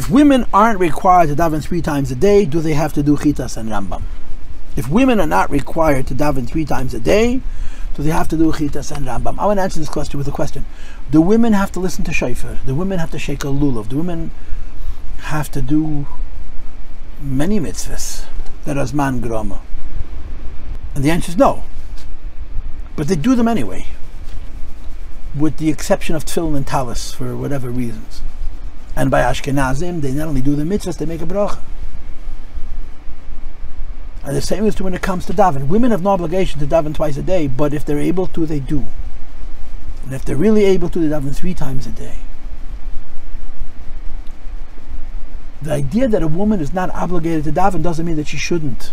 If women aren't required to daven three times a day, do they have to do chitas and Rambam? If women are not required to daven three times a day, do they have to do chitas and Rambam? I want to answer this question with a question. Do women have to listen to shofar? Do women have to shake a lulav? Do women have to do many mitzvahs that are zman grama? And the answer is no. But they do them anyway, with the exception of tefillin and talis for whatever reasons. And by Ashkenazim, they not only do the mitzvahs, they make a bracha. And the same is true when it comes to daven. Women have no obligation to daven twice a day, but if they're able to, they do. And if they're really able to, they daven three times a day. The idea that a woman is not obligated to daven doesn't mean that she shouldn't.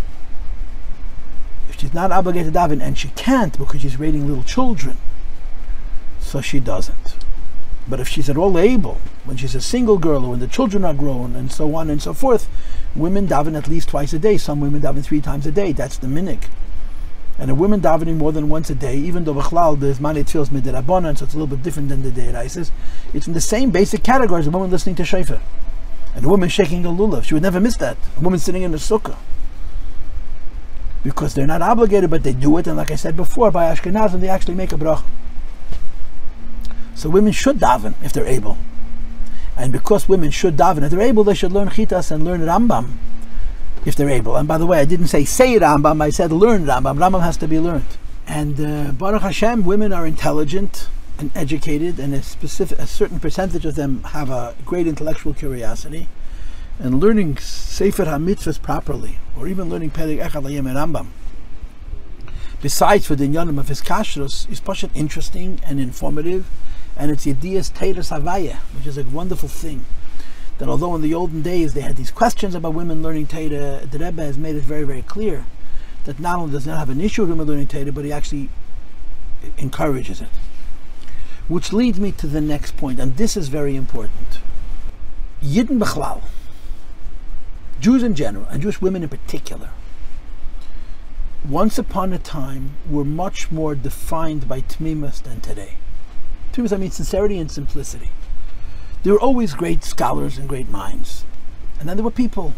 If she's not obligated to daven, and she can't because she's raising little children, so she doesn't. But if she's at all able, when she's a single girl or when the children are grown and so on and so forth, women daven at least twice a day. Some women daven three times a day. That's the minhag. And a woman davening more than once a day, even though Bachlal there's many tefills midirabanan, so it's a little bit different than the deiraisis, it's in the same basic category as a woman listening to shofar. And a woman shaking a lulav. She would never miss that. A woman sitting in a sukkah. Because they're not obligated, but they do it, and like I said before, by Ashkenazim, they actually make a brach. So women should daven if they're able. And because women should daven if they're able, they should learn chitas and learn Rambam if they're able. And by the way, I didn't say say Rambam, I said learn Rambam. Rambam has to be learned. And uh, Baruch Hashem, women are intelligent and educated, and a specific, a certain percentage of them have a great intellectual curiosity. And learning Sefer HaMitzvahs properly, or even learning Perek Echad Layim Rambam, besides for the inyanim of his kashrus, is pashat interesting and informative and it's Yedias Teres Havaya, which is a wonderful thing. That although in the olden days they had these questions about women learning Torah, the Rebbe has made it very, very clear that not only does not have an issue with women learning Torah, but he actually encourages it. Which leads me to the next point, and this is very important. Yidden Bechlal, Jews in general, and Jewish women in particular, once upon a time were much more defined by Tmimus than today. I mean sincerity and simplicity. There were always great scholars and great minds. And then there were people.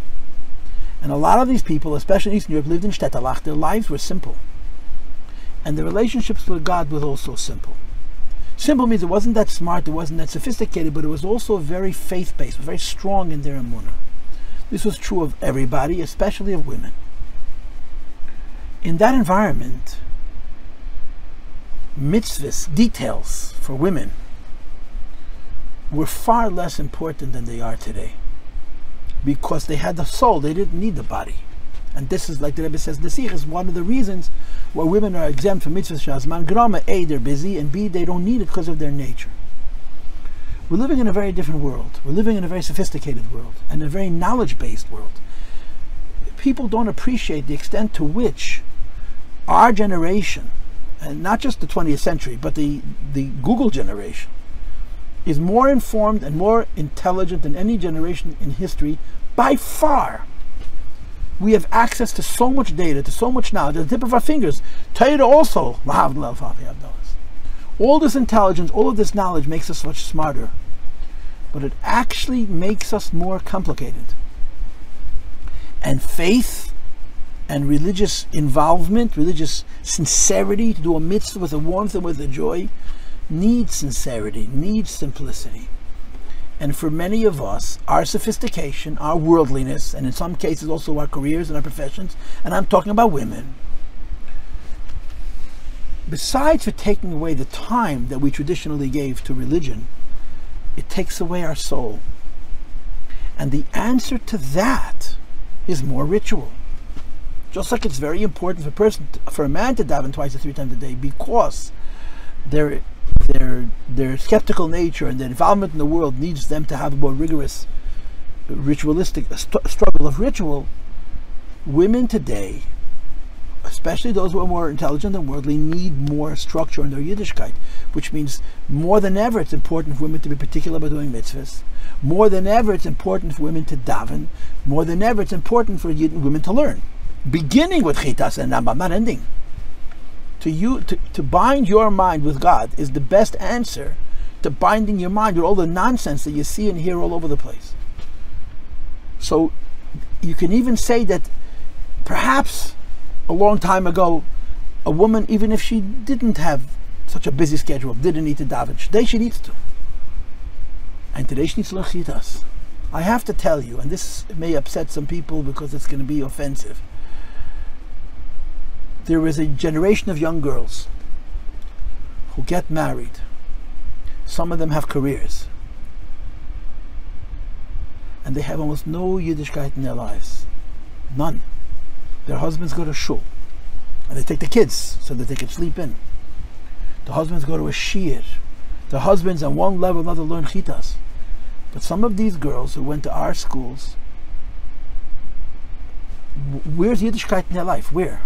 And a lot of these people, especially in Eastern Europe, lived in Shtetl. Their lives were simple. And their relationships with God were also simple. Simple means it wasn't that smart, it wasn't that sophisticated, but it was also very faith based, very strong in their emunah. This was true of everybody, especially of women. In that environment, mitzvahs, details for women, were far less important than they are today. Because they had the soul, they didn't need the body. And this is like the Rebbe says, the is one of the reasons why women are exempt from mitzvahs shazman grama. A, they're busy, and B, they don't need it because of their nature. We're living in a very different world. We're living in a very sophisticated world and a very knowledge based world. People don't appreciate the extent to which our generation and not just the 20th century, but the, the Google generation, is more informed and more intelligent than any generation in history by far. We have access to so much data, to so much knowledge at the tip of our fingers. Torah also, all this intelligence, all of this knowledge makes us much smarter, but it actually makes us more complicated. And faith and religious involvement, religious sincerity, to do a mitzvah with a warmth and with a joy, needs sincerity, needs simplicity. And for many of us, our sophistication, our worldliness, and in some cases also our careers and our professions, and I'm talking about women, besides for taking away the time that we traditionally gave to religion, it takes away our soul. And the answer to that is more ritual. Just like it's very important for a person, for a man to daven twice or three times a day, because their their their skeptical nature and their involvement in the world needs them to have a more rigorous ritualistic st- struggle of ritual. Women today, especially those who are more intelligent and worldly, need more structure in their Yiddishkeit, which means more than ever it's important for women to be particular about doing mitzvahs. More than ever it's important for women to daven. More than ever it's important for women to learn beginning with chitas and Rambam, not ending. To you to, to bind your mind with God is the best answer to binding your mind with all the nonsense that you see and hear all over the place. So you can even say that perhaps a long time ago, a woman, even if she didn't have such a busy schedule, didn't need to daven, today she needs to. And today she needs to learn chitas. I have to tell you, and this may upset some people because it's going to be offensive. There is a generation of young girls who get married. Some of them have careers. And they have almost no Yiddishkeit in their lives. None. Their husbands go to shul. And they take the kids so that they can sleep in. The husbands go to a shiur. The husbands on one level or another learn chitas. But some of these girls who went to our schools, where's Yiddishkeit in their life? Where?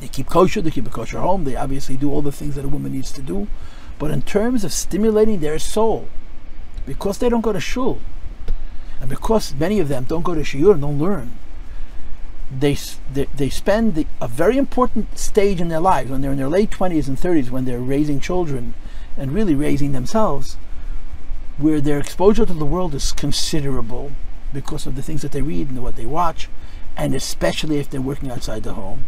They keep kosher, they keep a kosher home, they obviously do all the things that a woman needs to do. But in terms of stimulating their soul, because they don't go to shul, and because many of them don't go to shiur and don't learn, they, they, they spend the, a very important stage in their lives when they're in their late 20s and 30s, when they're raising children and really raising themselves, where their exposure to the world is considerable because of the things that they read and what they watch, and especially if they're working outside the home.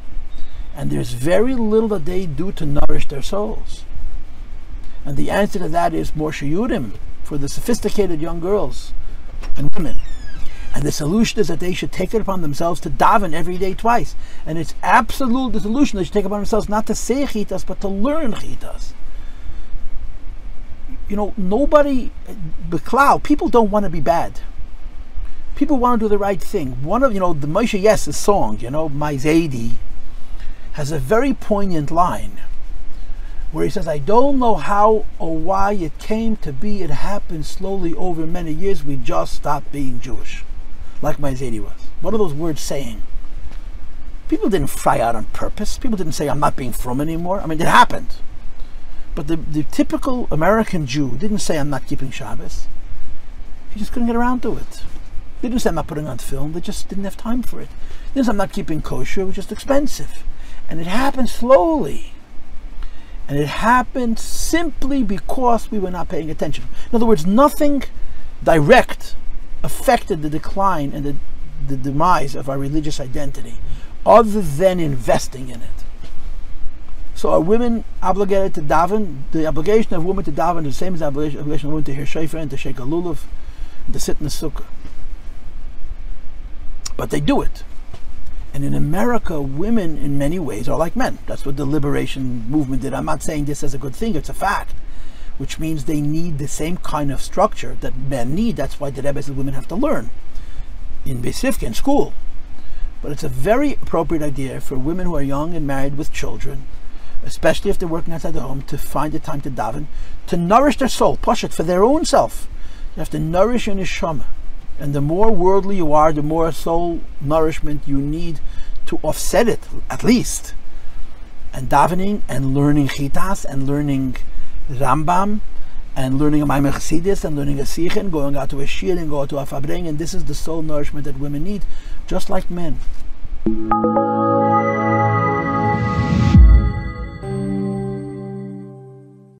And there's very little that they do to nourish their souls. And the answer to that is more shiurim for the sophisticated young girls and women. And the solution is that they should take it upon themselves to daven every day twice. And it's absolute the solution they should take upon themselves not to say chitas, but to learn chitas you know, nobody, cloud. people don't want to be bad. People want to do the right thing. One of, you know, the Moshe Yess's song, you know, My Zaidi, has a very poignant line where he says, I don't know how or why it came to be. It happened slowly over many years. We just stopped being Jewish, like My Zaidi was. What are those words saying? People didn't fry out on purpose. People didn't say, I'm not being frum anymore. I mean, it happened. But the, the typical American Jew didn't say, I'm not keeping Shabbos. He just couldn't get around to it. They didn't say, I'm not putting on film. They just didn't have time for it. They didn't say, I'm not keeping kosher. It was just expensive. And it happened slowly. And it happened simply because we were not paying attention. In other words, nothing direct affected the decline and the, the demise of our religious identity other than investing in it. So are women obligated to daven? The obligation of women to daven is the same as the obligation of women to hear shofar and to shake a lulav and to sit in the sukkah. But they do it. And in America, women in many ways are like men. That's what the liberation movement did. I'm not saying this as a good thing, it's a fact. Which means they need the same kind of structure that men need. That's why the Rebbe says women have to learn in Besifka, in school. But it's a very appropriate idea for women who are young and married with children especially if they're working outside the home, to find the time to daven, to nourish their soul, push it for their own self. You have to nourish your neshama. And the more worldly you are, the more soul nourishment you need to offset it, at least. And davening and learning chitas and learning Rambam and learning a maamar and learning a Sichen, going out to a shiur and going to a farbrengen, and this is the soul nourishment that women need, just like men.